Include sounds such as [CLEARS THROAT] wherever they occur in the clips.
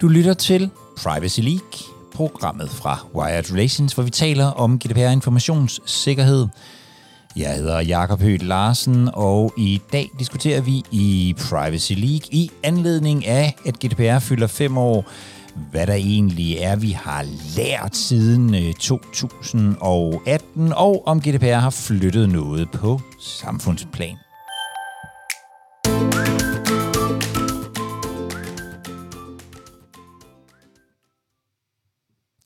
Du lytter til Privacy League, programmet fra Wired Relations, hvor vi taler om GDPR informationssikkerhed. Jeg hedder Jakob Høgh Larsen, og i dag diskuterer vi i Privacy League i anledning af, at GDPR fylder fem år, hvad der egentlig er, vi har lært siden øh, 2018, og om GDPR har flyttet noget på samfundsplan.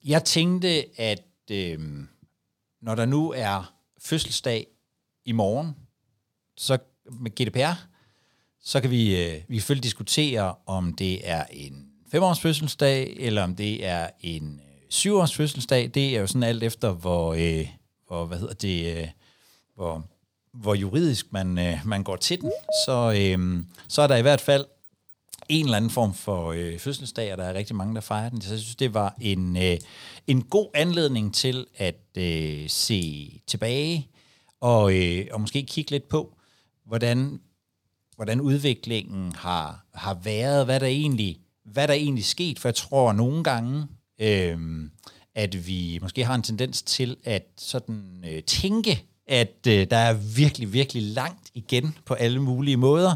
Jeg tænkte, at øh, når der nu er fødselsdag i morgen, så med GDPR, så kan vi, øh, vi selvfølgelig diskutere, om det er en femårs fødselsdag, eller om det er en øh, syvårs fødselsdag. Det er jo sådan alt efter, hvor, øh, hvor hvad hedder det, øh, hvor, hvor juridisk man, øh, man går til den. Så, øh, så er der i hvert fald en eller anden form for øh, fødselsdag, og der er rigtig mange, der fejrer den. Så jeg synes, det var en, øh, en god anledning til at øh, se tilbage og, øh, og måske kigge lidt på, hvordan, hvordan udviklingen har, har været, hvad der egentlig hvad der egentlig sket, for jeg tror nogle gange, øh, at vi måske har en tendens til at sådan øh, tænke, at øh, der er virkelig, virkelig langt igen på alle mulige måder.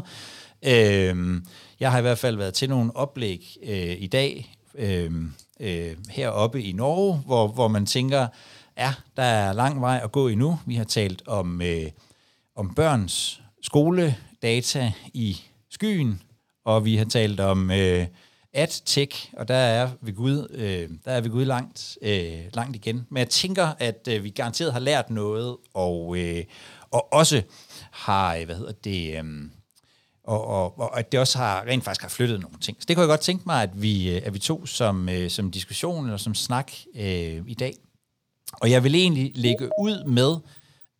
Øh, jeg har i hvert fald været til nogle oplæg øh, i dag øh, øh, heroppe i Norge, hvor, hvor man tænker, ja, der er lang vej at gå endnu. Vi har talt om, øh, om børns skoledata i skyen, og vi har talt om øh, at tech, og der er vi Gud, øh, der er vi Gud langt, øh, langt igen. Men jeg tænker, at øh, vi garanteret har lært noget, og, øh, og også har, øh, hvad hedder det, øh, og, og, og at det også har rent faktisk har flyttet nogle ting. Så det kunne jeg godt tænke mig, at vi, øh, at vi tog som, øh, som diskussion eller som snak øh, i dag. Og jeg vil egentlig lægge ud med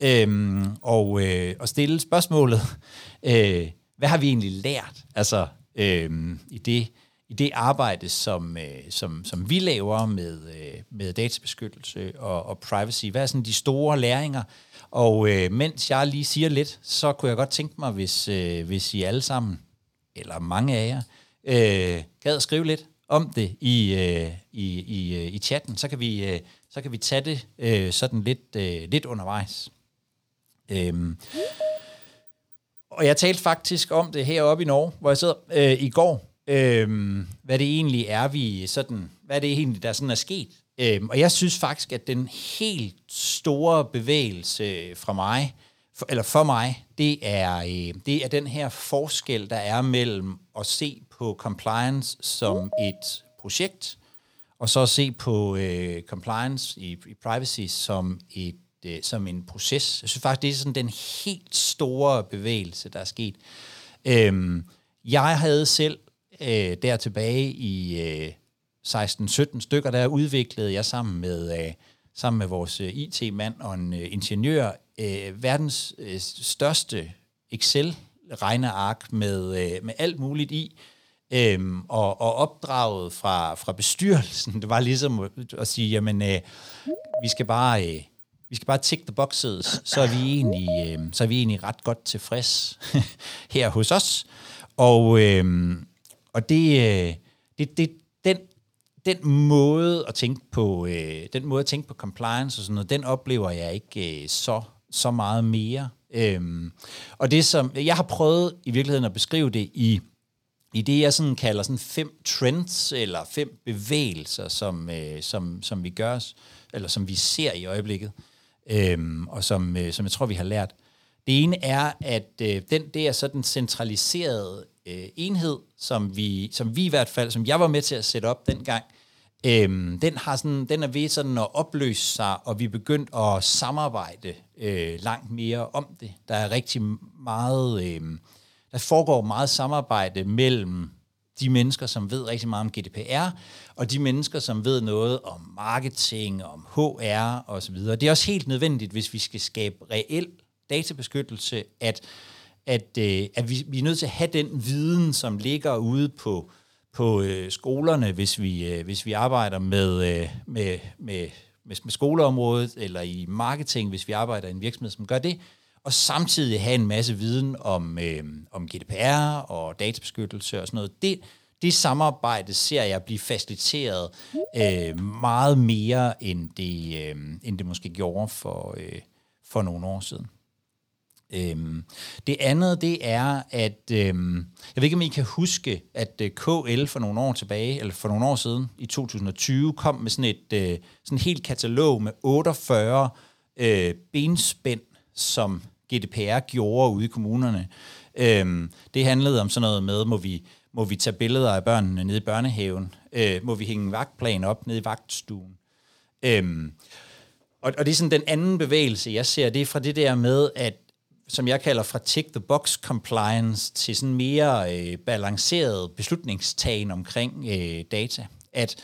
øh, og, øh, og stille spørgsmålet, [LAUGHS] øh, hvad har vi egentlig lært altså, øh, i det, i det arbejde, som, øh, som, som vi laver med, øh, med databeskyttelse og, og privacy? Hvad er sådan de store læringer? Og øh, mens jeg lige siger lidt, så kunne jeg godt tænke mig, hvis, øh, hvis I alle sammen, eller mange af jer, øh, gad skrive lidt om det i, øh, i, i, øh, i chatten, så kan vi, øh, så kan vi tage det øh, sådan lidt, øh, lidt undervejs. Øhm. Og jeg talte faktisk om det heroppe i Norge, hvor jeg sidder øh, i går, øhm, hvad det egentlig er, vi sådan, hvad det egentlig, der sådan er sket. Øhm, og jeg synes faktisk, at den helt store bevægelse fra mig, for, eller for mig, det er, øh, det er den her forskel, der er mellem at se på compliance som et projekt, og så at se på øh, compliance i, i privacy som et øh, som en proces. Jeg synes faktisk, det er sådan den helt store bevægelse, der er sket. Øhm, jeg havde selv øh, der tilbage i øh, 16-17 stykker, der udviklede jeg sammen med, øh, sammen med vores øh, IT-mand og en øh, ingeniør øh, verdens øh, største Excel-regneark med, øh, med alt muligt i, Øhm, og, og opdraget fra, fra bestyrelsen, det var ligesom at, at sige, jamen, øh, vi skal bare, øh, vi skal bare tick the boxes, så er vi egentlig, øh, så er vi egentlig ret godt tilfreds [LAUGHS] her hos os. Og, øh, og det, øh, det, det, den, den måde at tænke på, øh, den måde at tænke på compliance og sådan noget, den oplever jeg ikke øh, så, så meget mere. Øhm, og det som, jeg har prøvet i virkeligheden at beskrive det i, i det, jeg sådan kalder sådan fem trends, eller fem bevægelser, som, øh, som, som vi gør, eller som vi ser i øjeblikket, øhm, og som, øh, som jeg tror, vi har lært. Det ene er, at øh, den der sådan centraliserede øh, enhed, som vi, som vi i hvert fald, som jeg var med til at sætte op dengang, øh, den, har sådan, den er ved sådan at opløse sig, og vi er begyndt at samarbejde øh, langt mere om det. Der er rigtig meget, øh, der foregår meget samarbejde mellem de mennesker, som ved rigtig meget om GDPR, og de mennesker, som ved noget om marketing, om HR osv. Det er også helt nødvendigt, hvis vi skal skabe reel databeskyttelse, at at, øh, at vi, vi er nødt til at have den viden, som ligger ude på, på øh, skolerne, hvis vi, øh, hvis vi arbejder med, øh, med, med, med, med skoleområdet, eller i marketing, hvis vi arbejder i en virksomhed, som gør det, og samtidig have en masse viden om, øh, om GDPR og databeskyttelse og sådan noget. Det, det samarbejde ser jeg blive faciliteret øh, meget mere, end det, øh, end det måske gjorde for, øh, for nogle år siden. Øhm, det andet, det er, at øhm, jeg ved ikke, om I kan huske, at øh, KL for nogle år tilbage, eller for nogle år siden, i 2020, kom med sådan et øh, sådan helt katalog med 48 øh, benspænd, som GDPR gjorde ude i kommunerne. Øhm, det handlede om sådan noget med, må vi, må vi tage billeder af børnene nede i børnehaven? Øh, må vi hænge en vagtplan op nede i vagtstuen? Øhm, og, og det er sådan den anden bevægelse, jeg ser, det er fra det der med, at som jeg kalder fra tick-the-box compliance til sådan mere øh, balanceret beslutningstagen omkring øh, data. At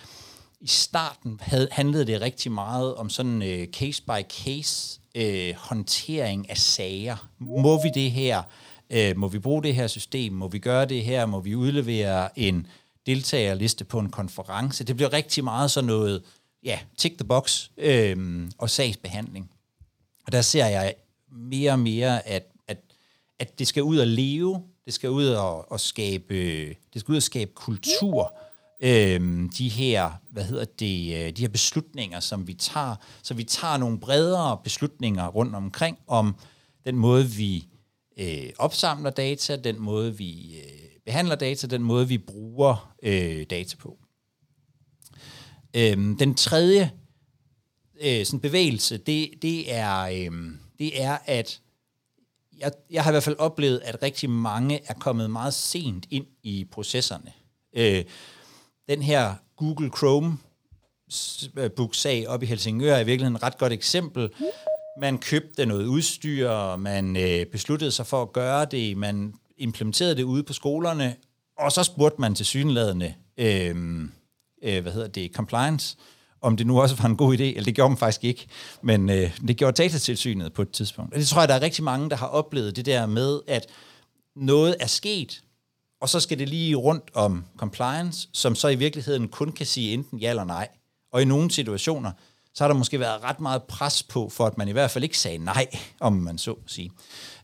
i starten havde, handlede det rigtig meget om sådan øh, case-by-case øh, håndtering af sager. Må vi det her? Øh, må vi bruge det her system? Må vi gøre det her? Må vi udlevere en deltagerliste på en konference? Det bliver rigtig meget sådan noget, ja, tick the box øh, og sagsbehandling. Og der ser jeg mere og mere, at, at, at det skal ud og leve, det skal ud og, og skabe, det skal ud og skabe kultur, øhm, de her, hvad hedder det, øh, de her beslutninger, som vi tager, så vi tager nogle bredere beslutninger rundt omkring om den måde, vi øh, opsamler data, den måde, vi øh, behandler data, den måde, vi bruger øh, data på. Øhm, den tredje øh, sådan bevægelse, det, det er, øh, det er, at jeg, jeg har i hvert fald oplevet, at rigtig mange er kommet meget sent ind i processerne. Øh, den her Google Chrome øh, book-sag op i Helsingør er i virkeligheden et ret godt eksempel. Man købte noget udstyr, man øh, besluttede sig for at gøre det, man implementerede det ude på skolerne, og så spurgte man til synlædende, øh, øh, hvad hedder det, compliance, om det nu også var en god idé, eller det gjorde man faktisk ikke, men øh, det gjorde datatilsynet på et tidspunkt. Og det tror jeg, der er rigtig mange, der har oplevet det der med, at noget er sket, og så skal det lige rundt om compliance, som så i virkeligheden kun kan sige enten ja eller nej. Og i nogle situationer, så har der måske været ret meget pres på, for at man i hvert fald ikke sagde nej, om man så sige.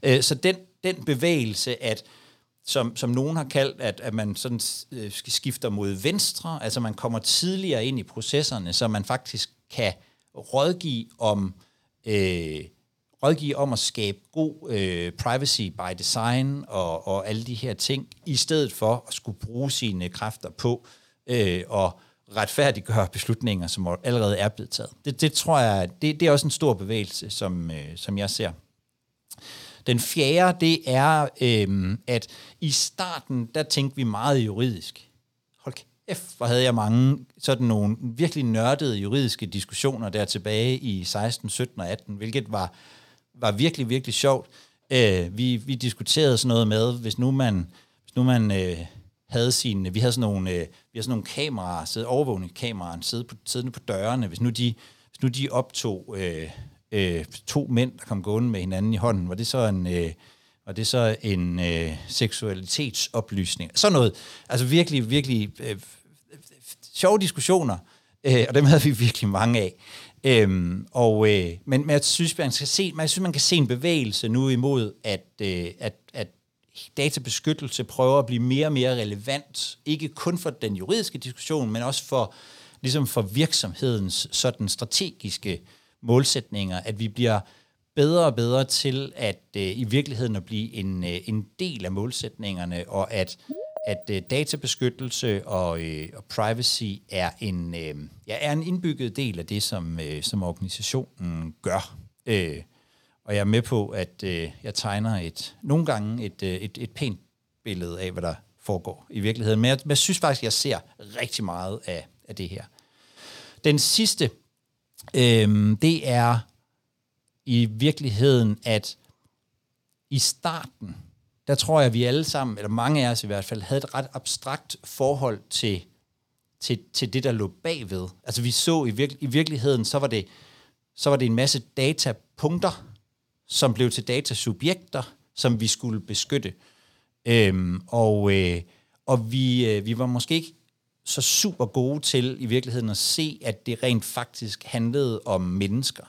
Øh, så den, den bevægelse, at som, som nogen har kaldt, at, at man sådan øh, skifter mod venstre, altså man kommer tidligere ind i processerne, så man faktisk kan rådgive om øh, rådgive om at skabe god øh, privacy by design og, og alle de her ting, i stedet for at skulle bruge sine kræfter på øh, og retfærdiggøre beslutninger, som allerede er blevet taget. Det, det tror jeg, det, det er også en stor bevægelse, som, øh, som jeg ser. Den fjerde, det er, øh, at i starten, der tænkte vi meget juridisk. Hold kæft, hvor havde jeg mange sådan nogle virkelig nørdede juridiske diskussioner der tilbage i 16, 17 og 18, hvilket var var virkelig, virkelig sjovt. Øh, vi, vi diskuterede sådan noget med, hvis nu man, hvis nu man øh, havde sin, vi havde sådan nogle, øh, vi havde sådan nogle kameraer, sidde, overvågningskameraer, sidde på, siddende på dørene, hvis nu de, hvis nu de optog øh, øh, to mænd, der kom gående med hinanden i hånden, var det så en, øh, var det så en øh, seksualitetsoplysning? Sådan noget. Altså virkelig, virkelig øh, sjove diskussioner, øh, og dem havde vi virkelig mange af. Øhm, og, øh, men, men jeg synes, man skal se, man, synes, man kan se en bevægelse nu imod, at, øh, at, at databeskyttelse prøver at blive mere og mere relevant, ikke kun for den juridiske diskussion, men også for, ligesom for virksomhedens sådan strategiske målsætninger, at vi bliver bedre og bedre til at øh, i virkeligheden at blive en, øh, en del af målsætningerne, og at at øh, databeskyttelse og, øh, og privacy er en, øh, ja, er en indbygget del af det, som, øh, som organisationen gør. Øh, og jeg er med på, at øh, jeg tegner et nogle gange et, øh, et, et pænt billede af, hvad der foregår i virkeligheden. Men jeg, men jeg synes faktisk, jeg ser rigtig meget af, af det her. Den sidste, øh, det er i virkeligheden, at i starten, der tror jeg, at vi alle sammen, eller mange af os i hvert fald, havde et ret abstrakt forhold til, til, til det, der lå bagved. Altså vi så i, virke, i virkeligheden, så var, det, så var det en masse datapunkter, som blev til datasubjekter, som vi skulle beskytte. Øhm, og øh, og vi, øh, vi var måske ikke så super gode til i virkeligheden at se, at det rent faktisk handlede om mennesker.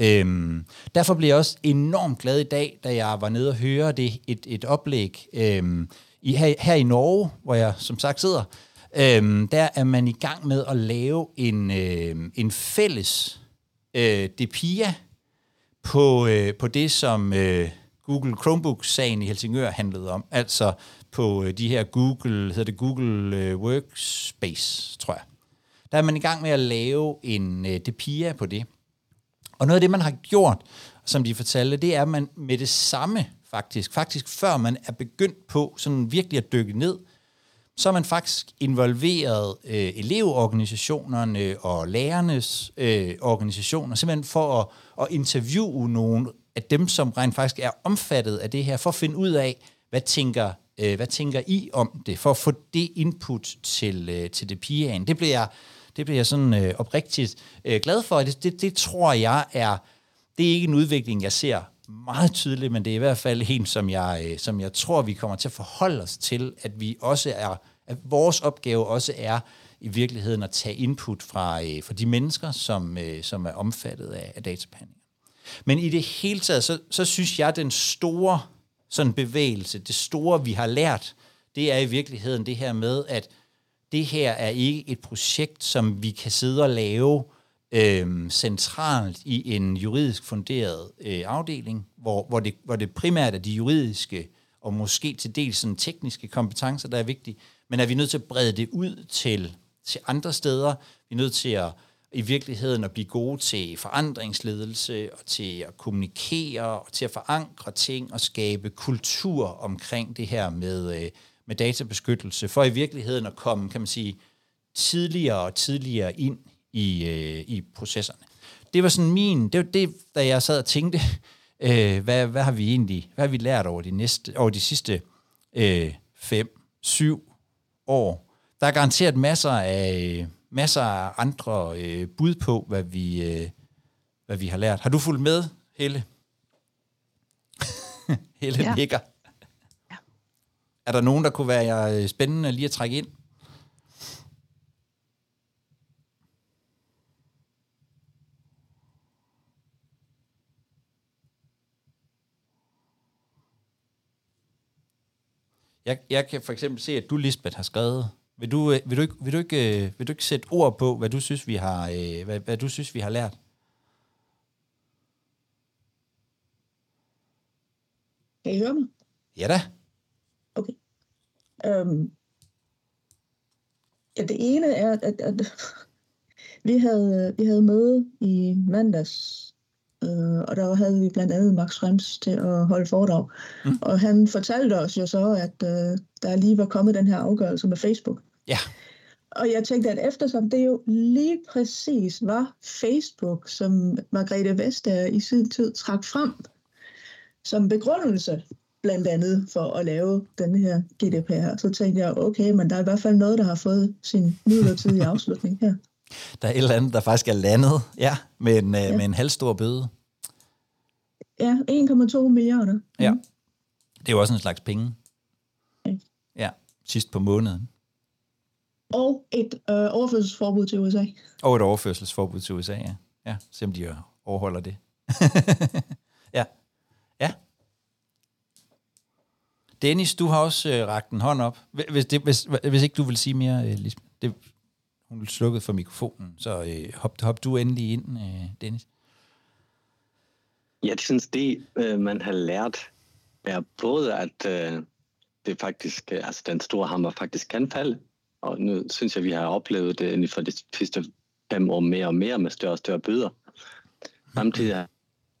Øhm, derfor blev jeg også enormt glad i dag, da jeg var nede og høre det, et, et oplæg øhm, i, her, her i Norge, hvor jeg som sagt sidder, øhm, der er man i gang med at lave en, øh, en fælles øh, depia på, øh, på det, som øh, Google Chromebook-sagen i Helsingør handlede om. Altså på øh, de her Google, hedder det Google øh, Workspace, tror jeg. Der er man i gang med at lave en øh, DPIA på det. Og noget af det, man har gjort, som de fortalte, det er, at man med det samme faktisk, faktisk før man er begyndt på sådan virkelig at dykke ned, så er man faktisk involveret øh, elevorganisationerne og lærernes øh, organisationer, simpelthen for at, at interviewe nogle af dem, som rent faktisk er omfattet af det her, for at finde ud af, hvad tænker, øh, hvad tænker I om det, for at få det input til, øh, til det pigeagen. Det bliver jeg, det bliver jeg sådan øh, oprigtigt øh, glad for. Det, det, det tror jeg er, det er ikke en udvikling, jeg ser meget tydeligt, men det er i hvert fald en, som jeg, øh, som jeg tror, vi kommer til at forholde os til, at vi også er, at vores opgave også er i virkeligheden at tage input fra, øh, fra de mennesker, som, øh, som er omfattet af, af databehandling. Men i det hele taget, så, så synes jeg, den store sådan bevægelse, det store, vi har lært, det er i virkeligheden det her med, at det her er ikke et projekt, som vi kan sidde og lave øh, centralt i en juridisk funderet øh, afdeling, hvor, hvor, det, hvor det primært er de juridiske og måske til dels sådan tekniske kompetencer, der er vigtige, men er vi nødt til at brede det ud til, til andre steder. Vi er nødt til at i virkeligheden at blive gode til forandringsledelse og til at kommunikere og til at forankre ting og skabe kultur omkring det her med, øh, med databeskyttelse, for i virkeligheden at komme, kan man sige, tidligere og tidligere ind i, øh, i processerne. Det var sådan min, det var det, da jeg sad og tænkte, [LAUGHS] øh, hvad, hvad har vi egentlig, hvad har vi lært over de, næste, over de sidste øh, fem, syv år? Der er garanteret masser af, masser af andre øh, bud på, hvad vi, øh, hvad vi har lært. Har du fulgt med, Helle? [LAUGHS] Helle ja. nikker. Ja. Er der nogen, der kunne være øh, spændende lige at trække ind? Jeg, jeg kan for eksempel se, at du, Lisbeth, har skrevet. Vil du, øh, vil du, ikke, vil du, ikke, øh, vil du ikke sætte ord på, hvad du synes, vi har, øh, hvad, hvad du synes, vi har lært? Kan I høre mig? Ja da. Okay. Um, ja, det ene er, at, at [LAUGHS] vi, havde, vi havde møde i mandags Øh, og der havde vi blandt andet Max Schrems til at holde foredrag. Mm. Og han fortalte os jo så, at øh, der lige var kommet den her afgørelse med Facebook. Ja. Og jeg tænkte, at eftersom det jo lige præcis var Facebook, som Margrethe Vestager i sin tid trak frem som begrundelse, blandt andet for at lave den her GDPR, så tænkte jeg, okay, men der er i hvert fald noget, der har fået sin midlertidige afslutning her. Der er et eller andet, der faktisk er landet, ja, med en, øh, ja. med en halvstor bøde. Ja, 1,2 milliarder. Ja, det er jo også en slags penge. Ja, ja sidst på måneden. Og et øh, overførselsforbud til USA. Og et overførselsforbud til USA, ja. Ja, se om de overholder det. [LAUGHS] ja. Ja. Dennis, du har også øh, rakt en hånd op. Hvis, det, hvis, hvis ikke du vil sige mere, øh, Lisbeth. Det, hun slukket for mikrofonen, så øh, hop, hop du endelig ind, øh, Dennis. Jeg synes, det øh, man har lært, er både, at øh, det faktisk, øh, altså den store hammer faktisk kan falde, og nu synes jeg, vi har oplevet det inden for de sidste fem år mere og mere med større og større bøder. Samtidig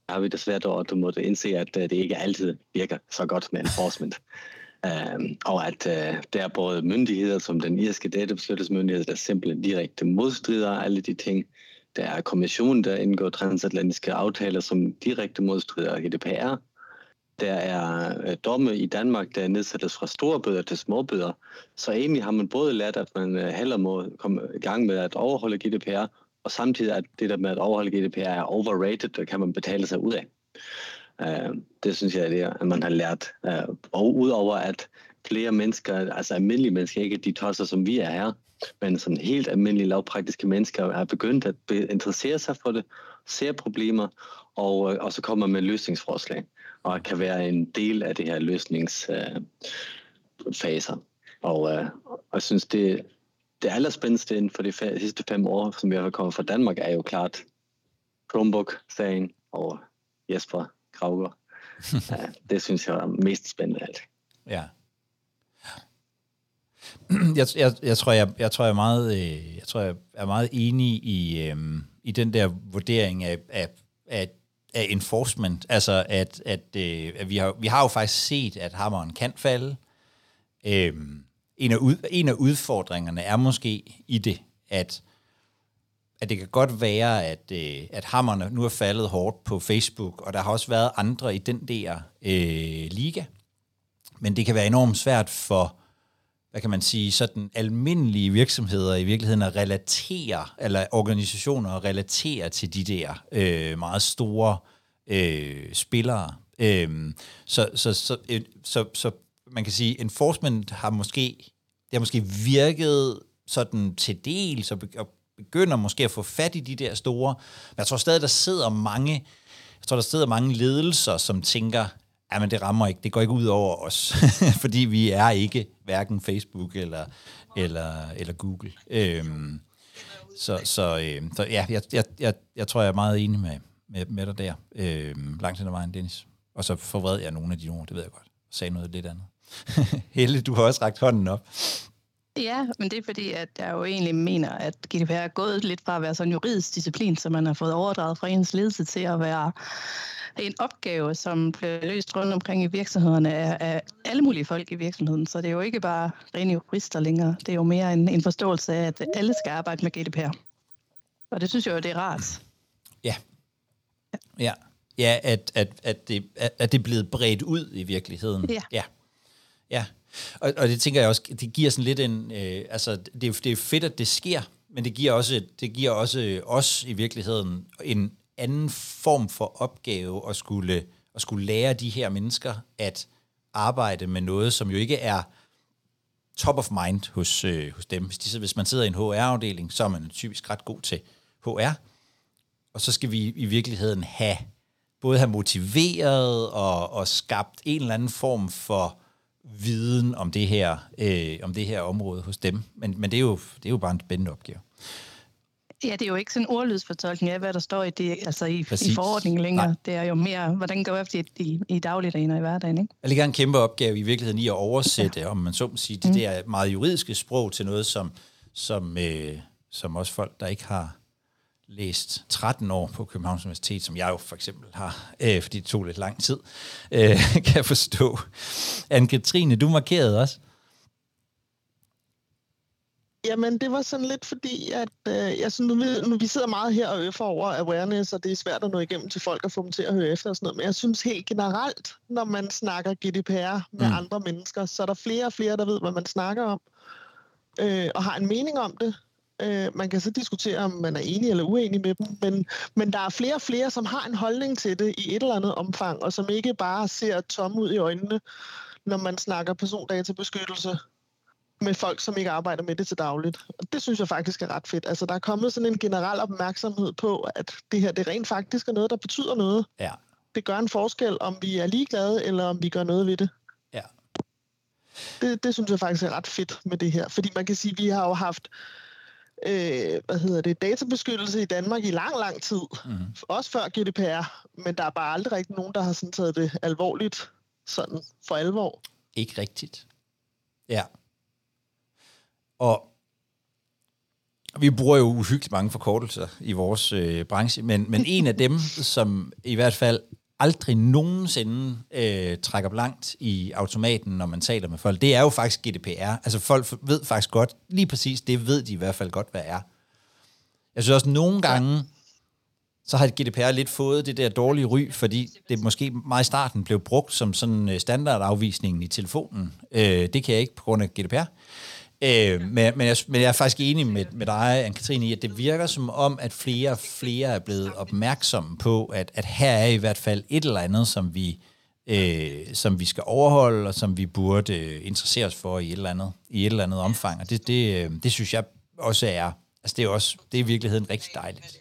har vi desværre at du måtte indse, at øh, det ikke altid virker så godt med enforcement. Um, [LAUGHS] og at uh, der er både myndigheder, som den irske databeskyttelsesmyndighed, der simpelthen direkte modstrider alle de ting. Der er kommissionen, der indgår transatlantiske aftaler, som direkte modstrider GDPR. Der er øh, domme i Danmark, der nedsættes fra store bøder til små bøder. Så egentlig har man både lært, at man øh, heller må komme i gang med at overholde GDPR, og samtidig at det der med at overholde GDPR er overrated, der kan man betale sig ud af. Øh, det synes jeg, det er, at man har lært. Og udover at flere mennesker, altså almindelige mennesker, ikke de tosser, som vi er her, men som helt almindelige lavpraktiske mennesker er begyndt at interessere sig for det, ser problemer, og, og så kommer med løsningsforslag, og kan være en del af det her løsnings... Uh, faser. Og, øh, og jeg synes, det, det allerspændendste inden for de fe- sidste fem år, som jeg har kommet fra Danmark, er jo klart Chromebook-sagen og Jesper Krauger. [LAUGHS] ja, det synes jeg er mest spændende alt. Ja. [CLEARS THROAT] Jeg, jeg, jeg, tror, jeg, jeg tror, jeg er meget, øh, jeg tror, jeg er meget enig i, øh, i den der vurdering af, af, af, af enforcement. Altså, at, at, øh, at vi, har, vi har jo faktisk set, at hammeren kan falde. Øh, en, af ud, en af udfordringerne er måske i det, at at det kan godt være, at, øh, at hammerne nu er faldet hårdt på Facebook, og der har også været andre i den der øh, liga. Men det kan være enormt svært for, hvad kan man sige, sådan almindelige virksomheder i virkeligheden at relatere, eller organisationer at relatere til de der øh, meget store øh, spillere. Øh, så, så, så, øh, så, så man kan sige, enforcement har måske, det har måske virket sådan til del, så begynder måske at få fat i de der store, men jeg tror stadig, der sidder mange, jeg tror, der sidder mange ledelser, som tænker, ja, men det rammer ikke, det går ikke ud over os, [LAUGHS] fordi vi er ikke hverken Facebook eller, eller, eller Google. Øhm, så, så, øhm, så ja, jeg, jeg, jeg, jeg tror, jeg er meget enig med, med, med dig der, øhm, langt hen ad vejen, Dennis. Og så forvred jeg nogle af de ord, det ved jeg godt. Sagde noget lidt andet. [LAUGHS] Helle, du har også rækket hånden op. Ja, men det er fordi, at jeg jo egentlig mener, at GDPR er gået lidt fra at være sådan en juridisk disciplin, som man har fået overdraget fra ens ledelse til at være en opgave, som bliver løst rundt omkring i virksomhederne af, af alle mulige folk i virksomheden. Så det er jo ikke bare rene jurister længere. Det er jo mere en, en forståelse af, at alle skal arbejde med GDPR. Og det synes jeg jo, det er rart. Ja. Ja, ja at, at, at, det, at det er blevet bredt ud i virkeligheden. Ja. Ja. ja. Og, og det tænker jeg også, det giver sådan lidt en, øh, altså det, er, det er fedt, at det sker, men det giver også, det giver også os i virkeligheden en anden form for opgave at skulle, at skulle lære de her mennesker at arbejde med noget, som jo ikke er top of mind hos, øh, hos dem. Hvis, de, hvis man sidder i en HR-afdeling, så er man typisk ret god til HR, og så skal vi i virkeligheden have både have motiveret og, og skabt en eller anden form for viden om det her, øh, om det her område hos dem. Men, men det, er jo, det er jo bare en spændende opgave. Ja, det er jo ikke sådan en ordlydsfortolkning af, hvad der står i, det, altså i, i forordningen længere. Nej. Det er jo mere, hvordan går efter i, i, i dagligdagen og i hverdagen. Ikke? Jeg ligger en kæmpe opgave i virkeligheden i at oversætte, ja. om man så må sige, det mm. der meget juridiske sprog til noget, som, som, øh, som også folk, der ikke har læst 13 år på Københavns Universitet, som jeg jo for eksempel har, øh, fordi det tog lidt lang tid, øh, [LAUGHS] kan jeg forstå. Anne-Katrine, du markerede også. Jamen, det var sådan lidt fordi, at øh, jeg synes, nu, vi, nu vi sidder meget her og øver over awareness, og det er svært at nå igennem til folk og få dem til at høre efter og sådan noget, men jeg synes helt generelt, når man snakker GDPR med mm. andre mennesker, så er der flere og flere, der ved, hvad man snakker om, øh, og har en mening om det. Øh, man kan så diskutere, om man er enig eller uenig med dem, men, men der er flere og flere, som har en holdning til det i et eller andet omfang, og som ikke bare ser tom ud i øjnene, når man snakker persondatabeskyttelse med folk, som ikke arbejder med det til dagligt. Og det synes jeg faktisk er ret fedt. Altså, der er kommet sådan en generel opmærksomhed på, at det her det rent faktisk er noget, der betyder noget. Ja. Det gør en forskel, om vi er ligeglade, eller om vi gør noget ved det. Ja. Det, det synes jeg faktisk er ret fedt med det her. Fordi man kan sige, at vi har jo haft øh, hvad hedder det, databeskyttelse i Danmark i lang, lang tid. Mm. Også før GDPR. Men der er bare aldrig rigtig nogen, der har sådan taget det alvorligt sådan for alvor. Ikke rigtigt. Ja. Og vi bruger jo uhyggeligt mange forkortelser i vores øh, branche, men, men en af dem, som i hvert fald aldrig nogensinde øh, trækker blankt i automaten, når man taler med folk, det er jo faktisk GDPR. Altså folk ved faktisk godt, lige præcis det ved de i hvert fald godt, hvad er. Jeg synes også, nogle gange, så har GDPR lidt fået det der dårlige ry, fordi det måske meget i starten blev brugt som sådan øh, standardafvisningen i telefonen. Øh, det kan jeg ikke på grund af GDPR. Øh, men, men, jeg, men jeg er faktisk enig med, med dig, Anne-Katrine, i, at det virker som om, at flere og flere er blevet opmærksomme på, at, at her er i hvert fald et eller andet, som vi, øh, som vi skal overholde, og som vi burde øh, interessere os for i et eller andet, i et eller andet omfang. Og det, det, øh, det synes jeg også er, altså det er, også, det er i virkeligheden rigtig dejligt.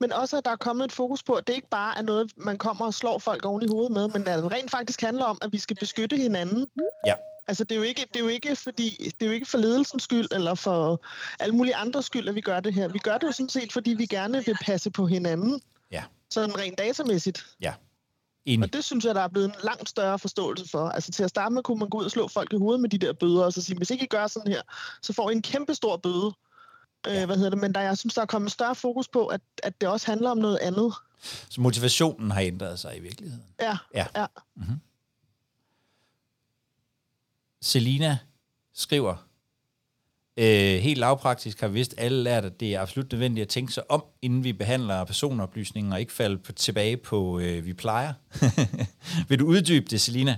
Men også, at der er kommet et fokus på, at det ikke bare er noget, man kommer og slår folk oven i hovedet med, men at det rent faktisk handler om, at vi skal beskytte hinanden. Ja Altså, det er, jo ikke, det er jo ikke fordi, det er jo ikke for ledelsens skyld, eller for alle mulige andre skyld, at vi gør det her. Vi gør det jo sådan set, fordi vi gerne vil passe på hinanden. Ja. Sådan rent datamæssigt. Ja. Enig. Og det synes jeg, der er blevet en langt større forståelse for. Altså til at starte med kunne man gå ud og slå folk i hovedet med de der bøder, og så sige, hvis ikke I gør sådan her, så får I en kæmpe stor bøde. Øh, hvad hedder det? Men der, jeg synes, der er kommet større fokus på, at, at det også handler om noget andet. Så motivationen har ændret sig i virkeligheden. Ja, Ja. ja. Selina skriver, øh, helt lavpraktisk har vi vist alle lært, at det er absolut nødvendigt at tænke sig om, inden vi behandler personoplysninger, og ikke falde på, tilbage på, øh, vi plejer. [LAUGHS] Vil du uddybe det, Selina?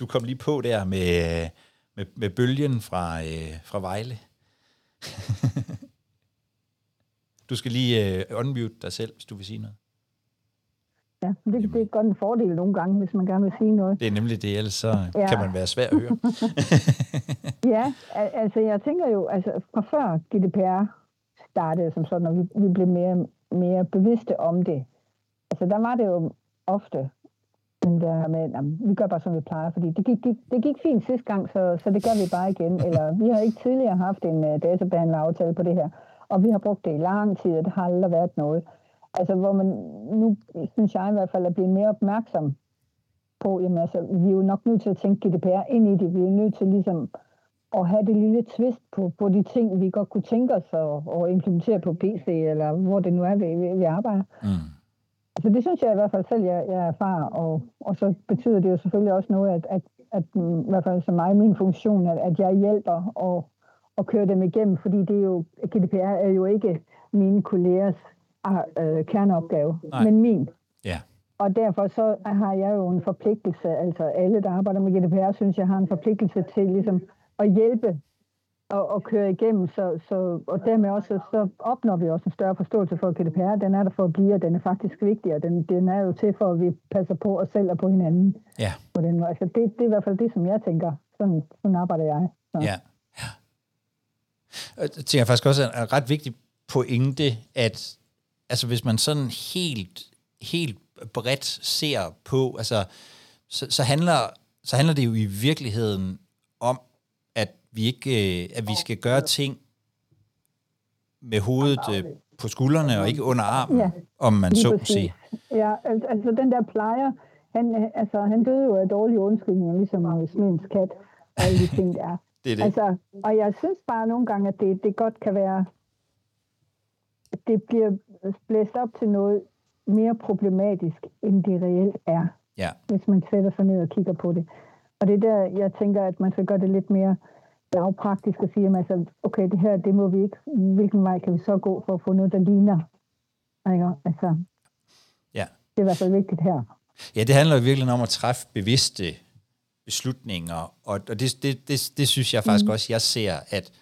Du kom lige på der med, med, med bølgen fra, øh, fra Vejle. [LAUGHS] du skal lige øh, unmute dig selv, hvis du vil sige noget. Ja, det, det er godt en fordel nogle gange, hvis man gerne vil sige noget. Det er nemlig det, ellers så ja. Kan man være svær at høre. [LAUGHS] Ja, al- altså jeg tænker jo, altså fra før GDPR startede som sådan, og vi, vi blev mere, mere bevidste om det. Altså der var det jo ofte den der med, at vi gør bare som vi plejer, fordi det gik, gik, det gik fint sidste gang, så, så det gør vi bare igen. [LAUGHS] Eller vi har ikke tidligere haft en uh, databehandleraftale på det her, og vi har brugt det i lang tid, og det har aldrig været noget. Altså hvor man nu, synes jeg i hvert fald, er blevet mere opmærksom på, jamen altså, vi er jo nok nødt til at tænke GDPR ind i det. Vi er nødt til ligesom at have det lille twist på, på de ting, vi godt kunne tænke os at, at implementere på PC, eller hvor det nu er, vi, vi, arbejder. Mm. Altså det synes jeg i hvert fald selv, jeg, jeg erfarer, og, og så betyder det jo selvfølgelig også noget, at, at, at i hvert fald som mig, min funktion, at, at jeg hjælper og, og kører dem igennem, fordi det er jo, GDPR er jo ikke mine kollegers øh, kerneopgave, Nej. men min. Ja. Og derfor så har jeg jo en forpligtelse, altså alle, der arbejder med GDPR, synes jeg har en forpligtelse til ligesom at hjælpe og, og køre igennem, så, så, og dermed også, så opnår vi også en større forståelse for, GDPR, den er der for at blive, og den er faktisk vigtig, og den, den er jo til for, at vi passer på os selv og på hinanden. Ja. På den måde. Altså det, det er i hvert fald det, som jeg tænker. Sådan, sådan arbejder jeg. Så. Ja. ja. Og Det tænker jeg faktisk også er en ret vigtig pointe, at altså hvis man sådan helt, helt bredt ser på, altså så, så, handler, så handler det jo i virkeligheden om, at vi ikke, øh, at vi skal gøre ting med hovedet øh, på skuldrene og ikke under armen, Ja, om man så må sige. Ja, al- altså den der plejer, han, øh, altså, han døde jo af dårlige undskyldninger, ligesom Smedens kat og alle de ting, der er. [LAUGHS] Det er det. Altså, og jeg synes bare nogle gange, at det, det godt kan være, det bliver blæst op til noget mere problematisk, end det reelt er, Ja, hvis man sætter sig ned og kigger på det. Og det er der, jeg tænker, at man skal gøre det lidt mere lavpraktisk og sige, at altså, okay, det her, det må vi ikke. Hvilken vej kan vi så gå for at få noget, der ligner? Ikke? Altså, ja. det er i hvert fald vigtigt her. Ja, det handler jo virkelig om at træffe bevidste beslutninger, og, og det, det, det, det synes jeg faktisk mm. også, jeg ser, at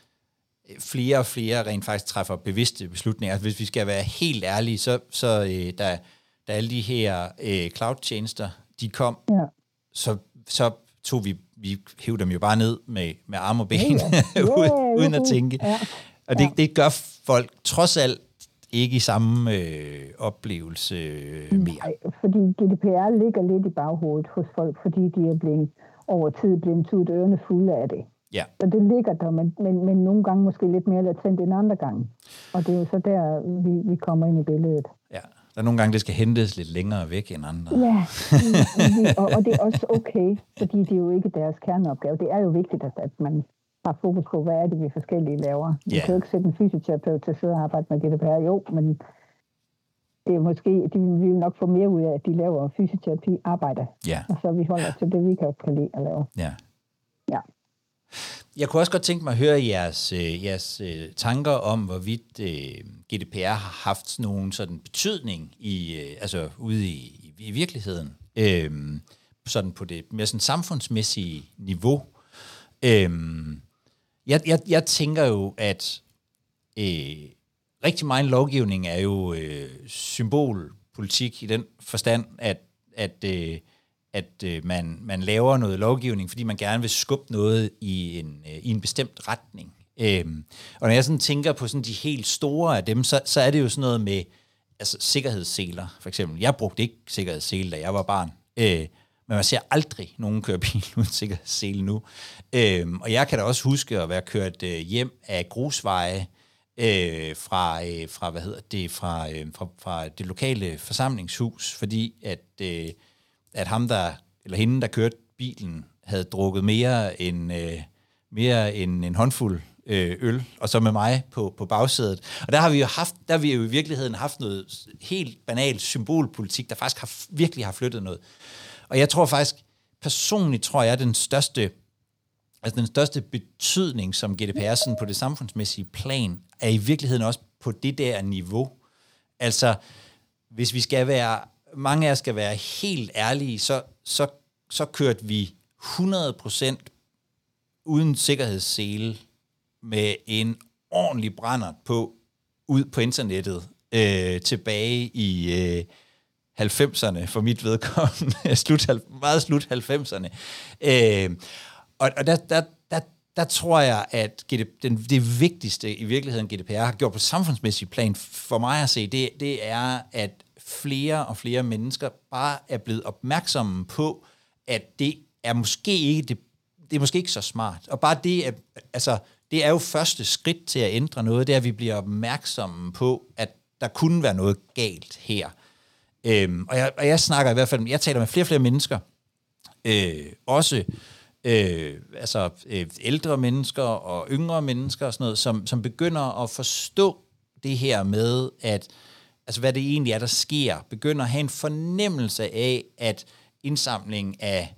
flere og flere rent faktisk træffer bevidste beslutninger. Altså, hvis vi skal være helt ærlige, så, så øh, da, da alle de her øh, cloud-tjenester, de kom, Ja. så, så tog vi, vi hævde dem jo bare ned med, med arme og ben, Ja, ja. [LAUGHS] uden, at tænke. Ja. Og det, det gør folk trods alt ikke i samme øh, oplevelse øh, mere. Nej, fordi GDPR ligger lidt i baghovedet hos folk, fordi de er blevet over tid blevet tudet ørerne fulde af det. Ja. Så det ligger der, men, men, men nogle gange måske lidt mere latent end andre gange. Og det er jo så der, vi, vi kommer ind i billedet. Ja. Der er nogle gange, det skal hentes lidt længere væk end andre. Ja, [LAUGHS] og, og det er også okay, fordi det er jo ikke deres kerneopgave. Det er jo vigtigt, at, at man har fokus på, hvad er det, vi forskellige laver. Vi Ja. kan jo ikke sætte en fysioterapeut til at sidde og arbejde med GDPR. Jo, men det er måske, de vi vil nok få mere ud af, at de laver fysioterapi arbejde. Ja, Og så vi holder til det, vi kan, kan lide at lave. ja. Ja. Jeg kunne også godt tænke mig at høre jeres, øh, jeres øh, tanker om, hvorvidt øh, GDPR har haft nogen sådan betydning i, øh, altså ude i, i, i virkeligheden, øh, sådan på det mere sådan samfundsmæssige niveau. Øh, jeg, jeg, jeg tænker jo, at øh, rigtig meget lovgivning er jo øh, symbolpolitik i den forstand, at, at, øh, at øh, man, man laver noget lovgivning, fordi man gerne vil skubbe noget i en, øh, i en bestemt retning. Øhm, og når jeg sådan tænker på sådan de helt store af dem, så, så er det jo sådan noget med altså, sikkerhedsseler, for eksempel. Jeg brugte ikke sikkerhedssele, da jeg var barn. Øh, men man ser aldrig nogen køre bil [LAUGHS] uden sikkerhedssele nu. Øhm, og jeg kan da også huske at være kørt øh, hjem af grusveje øh, fra, øh, fra, hvad hedder det, fra, øh, fra, fra det lokale forsamlingshus, fordi at, øh, at ham der, eller hende, der kørte bilen, havde drukket mere end, øh, mere end en håndfuld øh, øl, og så med mig på, på bagsædet. Og der har vi jo haft, der har vi jo i virkeligheden haft noget helt banalt symbolpolitik, der faktisk har, virkelig har flyttet noget. Og jeg tror faktisk, personligt tror jeg, at den største, altså den største betydning som GDPR sådan på det samfundsmæssige plan, er i virkeligheden også på det der niveau. Altså, hvis vi skal være, mange af os skal være helt ærlige, så, så, så kørte vi 100% uden sikkerhedssele med en ordentlig brænder på ud på internettet øh, tilbage i øh, 90'erne for mit vedkommende, [LAUGHS] slut, meget slut 90'erne. Øh, og og der, der, der, der tror jeg, at GDP, den, det vigtigste i virkeligheden GDPR har gjort på samfundsmæssig plan for mig at se, det, det er, at flere og flere mennesker bare er blevet opmærksomme på, at det er måske ikke det, det er måske ikke så smart. Og bare det, er, altså, det er jo første skridt til at ændre noget, det er, at vi bliver opmærksomme på, at der kunne være noget galt her. Øhm, og, jeg, og jeg snakker i hvert fald, jeg taler med flere og flere mennesker, øh, også øh, altså øh, ældre mennesker og yngre mennesker og sådan noget, som, som begynder at forstå det her med, at altså hvad det egentlig er, der sker, begynder at have en fornemmelse af, at indsamling af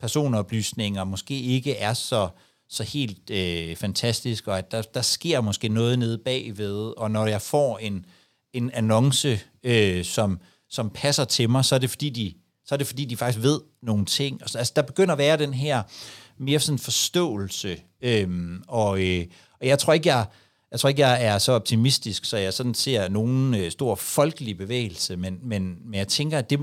personoplysninger måske ikke er så så helt øh, fantastisk, og at der, der sker måske noget nede bagved, og når jeg får en, en annonce, øh, som, som passer til mig, så er det fordi, de, så er det fordi, de faktisk ved nogle ting. Altså, der begynder at være den her mere sådan forståelse, øh, og, øh, og jeg tror ikke, jeg, jeg tror ikke, jeg er så optimistisk, så jeg sådan ser nogen øh, stor folkelig bevægelse, men, men, men jeg tænker, at det,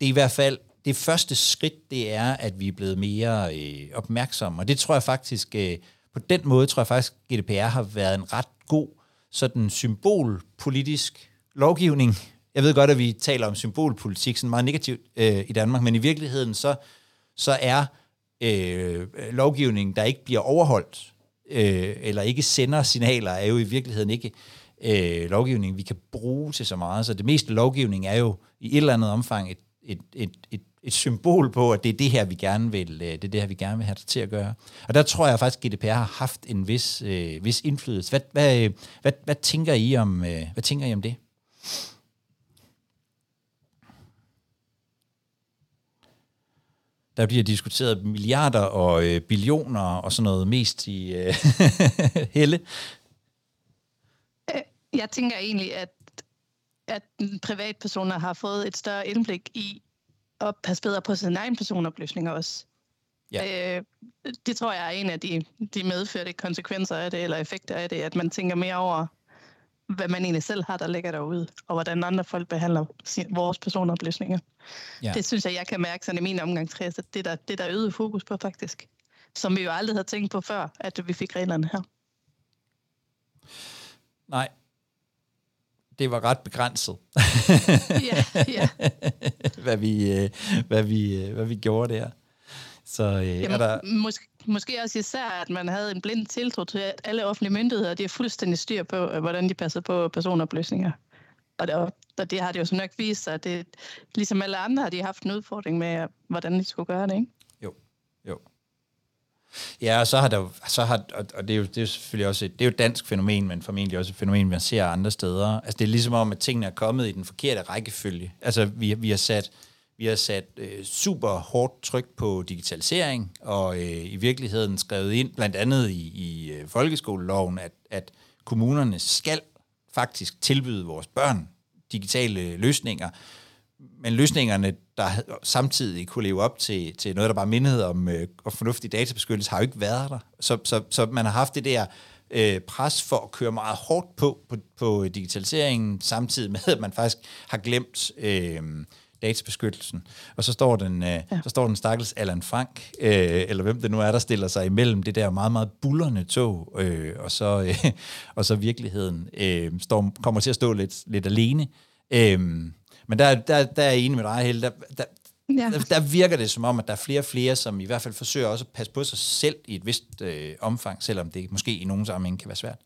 det er i hvert fald det første skridt, det er, at vi er blevet mere øh, opmærksomme. Og det tror jeg faktisk, øh, på den måde tror jeg faktisk, GDPR har været en ret god sådan symbolpolitisk lovgivning. Jeg ved godt, at vi taler om symbolpolitik sådan meget negativt øh, i Danmark, men i virkeligheden så, så er øh, lovgivningen, der ikke bliver overholdt, øh, eller ikke sender signaler, er jo i virkeligheden ikke øh, lovgivning, vi kan bruge til så meget. Så det meste lovgivning er jo i et eller andet omfang et, et, et, et et symbol på, at det er det her, vi gerne vil, øh, det er det her, vi gerne vil have det til at gøre. Og der tror jeg faktisk, at GDPR har haft en vis, øh, vis indflydelse. Hvad, hvad, øh, hvad, hvad, tænker I om, øh, hvad tænker I om det? Der bliver diskuteret milliarder og øh, billioner og sådan noget mest i øh, [LAUGHS] helle. Øh, jeg tænker egentlig, at, at privatpersoner har fået et større indblik i, at passe bedre på sine egne personoplysninger også. Ja. Øh, det tror jeg er en af de, de medførte konsekvenser af det, eller effekter af det, at man tænker mere over, hvad man egentlig selv har, der ligger derude, og hvordan andre folk behandler vores personoplysninger. Ja. Det synes jeg, jeg kan mærke sådan i min omgangskreds, at det der, det der øget fokus på faktisk, som vi jo aldrig havde tænkt på før, at vi fik reglerne her. Nej, det var ret begrænset, ja, ja. [LAUGHS] hvad, vi, øh, hvad, vi, øh, hvad vi gjorde der. Så øh, ja, er der... Måske, måske også især, at man havde en blind tiltro til, at alle offentlige myndigheder de er fuldstændig styr på, øh, hvordan de passer på personoplysninger. Og det, og det har det jo så nok vist sig, at det, ligesom alle andre har de haft en udfordring med, hvordan de skulle gøre det, ikke? Jo, jo. Ja, og så har der så har, og det er jo, det er jo selvfølgelig også et, det er jo et dansk fænomen, men formentlig også et fænomen, man ser andre steder. Altså det er ligesom om, at tingene er kommet i den forkerte rækkefølge. Altså vi, vi har sat, vi har sat øh, super hårdt tryk på digitalisering, og øh, i virkeligheden skrevet ind, blandt andet i, i øh, folkeskoleloven, at, at kommunerne skal faktisk tilbyde vores børn digitale løsninger, men løsningerne, der samtidig kunne leve op til, til noget, der bare mindede om øh, fornuftig databeskyttelse, har jo ikke været der. Så, så, så man har haft det der øh, pres for at køre meget hårdt på, på, på digitaliseringen, samtidig med, at man faktisk har glemt øh, databeskyttelsen. Og så står den, øh, ja. så står den stakkels Allan Frank, øh, eller hvem det nu er, der stiller sig imellem det der meget, meget bullerne tog, øh, og, så, øh, [LAUGHS] og så virkeligheden øh, står, kommer til at stå lidt, lidt alene. Øh, men der, der, der er jeg enig med dig, Helle. Der, der, Ja. Der, der virker det som om, at der er flere og flere, som i hvert fald forsøger også at passe på sig selv i et vist øh, omfang, selvom det måske i nogen sammenhæng kan være svært.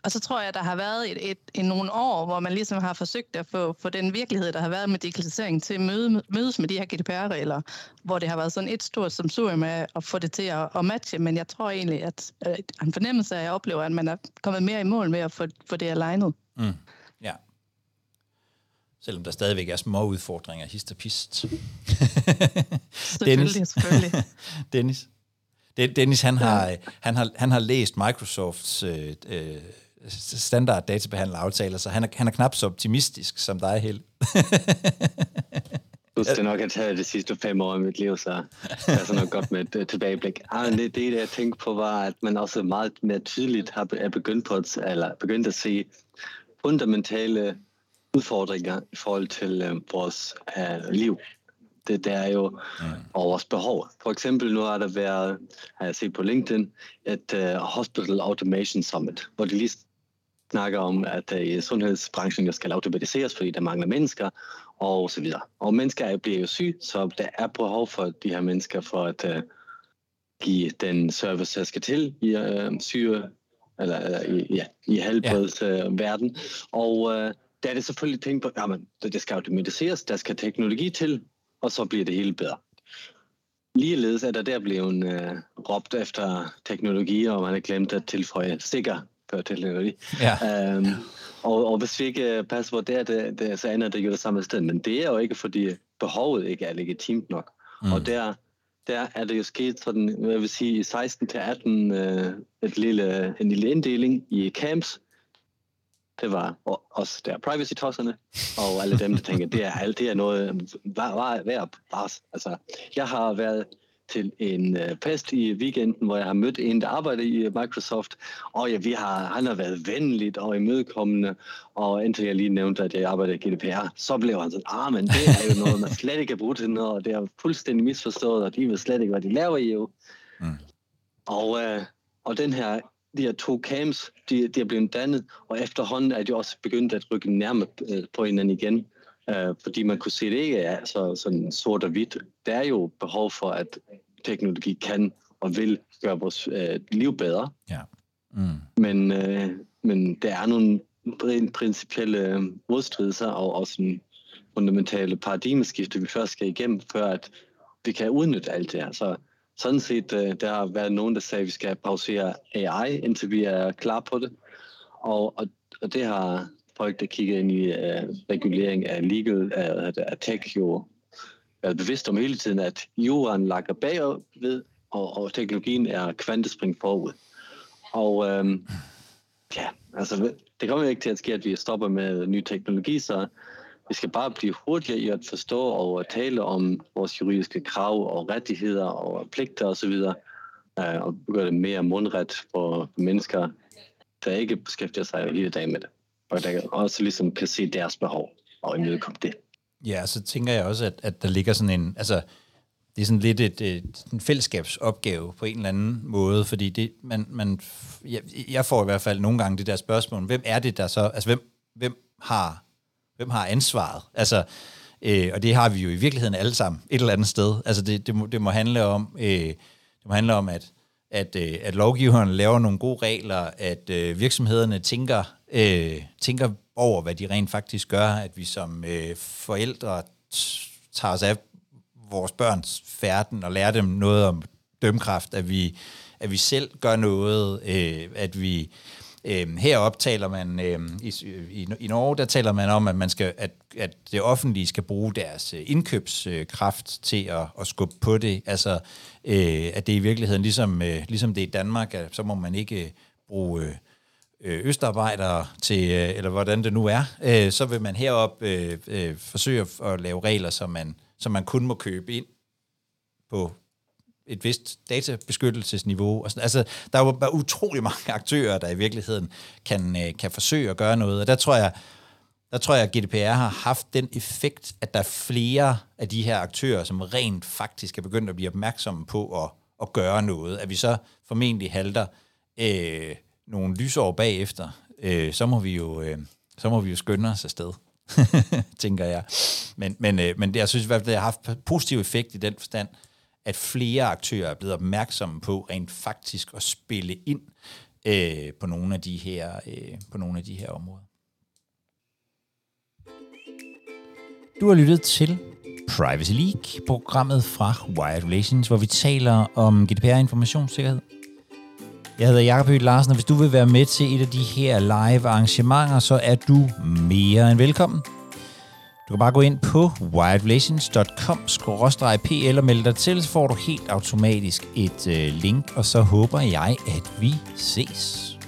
Ja, og så tror jeg, der har været et, et, et, nogle år, hvor man ligesom har forsøgt at få, få den virkelighed, der har været med digitalisering, til at møde, mødes med de her GDPR-regler, hvor det har været sådan et stort som med at få det til at, at matche, men jeg tror egentlig, at øh, en fornemmelse af, at jeg oplever, at man er kommet mere i mål med at få, få det alignet. Mm. Ja. Selvom der stadigvæk er små udfordringer, hist og pist. selvfølgelig, Dennis. selvfølgelig. [LAUGHS] Dennis. Dennis, han har, han har, han har læst Microsofts øh, øh, standard databehandleraftaler, så han er, han er knap så optimistisk som dig, Held. Du skal nok have taget de sidste fem år i mit liv, så det er så nok godt med et tilbageblik. Ah, det, det, jeg tænkte på, var, at man også meget mere tydeligt har er begyndt, på at, eller begyndt at se fundamentale udfordringer i forhold til uh, vores uh, liv. Det, det er jo mm. og vores behov. For eksempel nu har der været, har jeg set på LinkedIn, et uh, Hospital Automation Summit, hvor de lige snakker om, at uh, i sundhedsbranchen der skal automatiseres, fordi der mangler mennesker, og så videre. Og mennesker bliver jo syge, så der er behov for de her mennesker for at uh, give den service, der skal til i uh, syge, eller i, ja, i helbredsverden. Uh, og uh, der er det selvfølgelig tænkt på, at det skal automatiseres, der skal teknologi til, og så bliver det hele bedre. Ligeledes er der der blevet uh, råbt efter teknologi, og man har glemt at tilføje sikker teknologi. Ja. Um, og, og hvis vi ikke passer på det, det, det, så ender det jo det samme sted. Men det er jo ikke, fordi behovet ikke er legitimt nok. Mm. Og der, der er det jo sket sådan, jeg vil sige, i 16 til 18 uh, et lille, en lille inddeling i camps, det var os der privacy-tosserne, og alle dem, der tænker, det er, alt, det er noget værd, værd bars. Altså, jeg har været til en uh, fest i weekenden, hvor jeg har mødt en, der arbejder i Microsoft, og ja, vi har, han har været venligt og imødekommende, og indtil jeg lige nævnte, at jeg arbejder i GDPR, så blev han sådan, ah, men det er jo noget, man slet ikke kan bruge til noget, og det er fuldstændig misforstået, og de ved slet ikke, hvad de laver i EU. Mm. Og, uh, og den her de her to camps, de, de er blevet dannet, og efterhånden er de også begyndt at rykke nærmere øh, på hinanden igen, øh, fordi man kunne se, at det ikke er så, sådan sort og hvidt. Der er jo behov for, at teknologi kan og vil gøre vores øh, liv bedre. Ja. Mm. Men, øh, men der er nogle principielle øh, modstridelser og også en fundamentale paradigmeskifte, vi først skal igennem, før at vi kan udnytte alt det her. Så sådan set, øh, der har været nogen, der sagde, at vi skal pausere AI, indtil vi er klar på det. Og, og, og det har folk, der kigger ind i uh, regulering af legal, af, af tech, jo været bevidst om hele tiden, at jorden lakker bagved, og, og teknologien er kvantespring forud. Og øhm, ja, altså, det kommer ikke til at ske, at vi stopper med ny teknologi, så vi skal bare blive hurtigere i at forstå og tale om vores juridiske krav og rettigheder og pligter osv., øh, og gøre det mere mundret for mennesker, der ikke beskæftiger sig hele dagen med det, og der også ligesom kan se deres behov og imødekomme det. Ja, så tænker jeg også, at, at der ligger sådan en, altså, det er sådan lidt et, et, en fællesskabsopgave på en eller anden måde, fordi det, man, man, jeg, jeg får i hvert fald nogle gange det der spørgsmål, hvem er det, der så, altså hvem, hvem har Hvem har ansvaret? Altså, øh, og det har vi jo i virkeligheden alle sammen et eller andet sted. Altså det, det, må, det må handle om, øh, det må handle om at, at, øh, at lovgiverne laver nogle gode regler, at øh, virksomhederne tænker, øh, tænker over, hvad de rent faktisk gør, at vi som øh, forældre tager os af vores børns færden og lærer dem noget om dømkraft, at vi, at vi selv gør noget, øh, at vi Øh, heroppe taler man, øh, i, i, i Norge, der taler man om, at, man skal, at, at det offentlige skal bruge deres øh, indkøbskraft til at, at skubbe på det. Altså, øh, at det i virkeligheden, ligesom, øh, ligesom det i Danmark, at så må man ikke øh, bruge... Øh, Øh, østarbejdere til, øh, eller hvordan det nu er, øh, så vil man herop øh, øh, forsøge at lave regler, som man, som man kun må købe ind på et vist databeskyttelsesniveau. Og sådan. Altså, der er jo utrolig mange [LAUGHS] aktører, der i virkeligheden kan, øh, kan forsøge at gøre noget, og der tror jeg, der tror jeg, at GDPR har haft den effekt, at der er flere af de her aktører, som rent faktisk er begyndt at blive opmærksomme på at, at gøre noget. At vi så formentlig halter øh, nogle lysår bagefter, øh, så, må vi jo, øh, så må vi jo skynde os afsted. [LAUGHS] tænker jeg. Men, men, øh, men det, jeg synes i hvert fald, det har haft positiv effekt i den forstand, at flere aktører er blevet opmærksomme på rent faktisk at spille ind øh, på nogle af de her øh, på nogle af de her områder. Du har lyttet til Privacy League, programmet fra Wired Relations, hvor vi taler om GDPR informationssikkerhed. Jeg hedder Jakob Høgh Larsen, og hvis du vil være med til et af de her live arrangementer, så er du mere end velkommen. Du kan bare gå ind på wildrelations.com-pl og melde dig til, så får du helt automatisk et øh, link, og så håber jeg, at vi ses.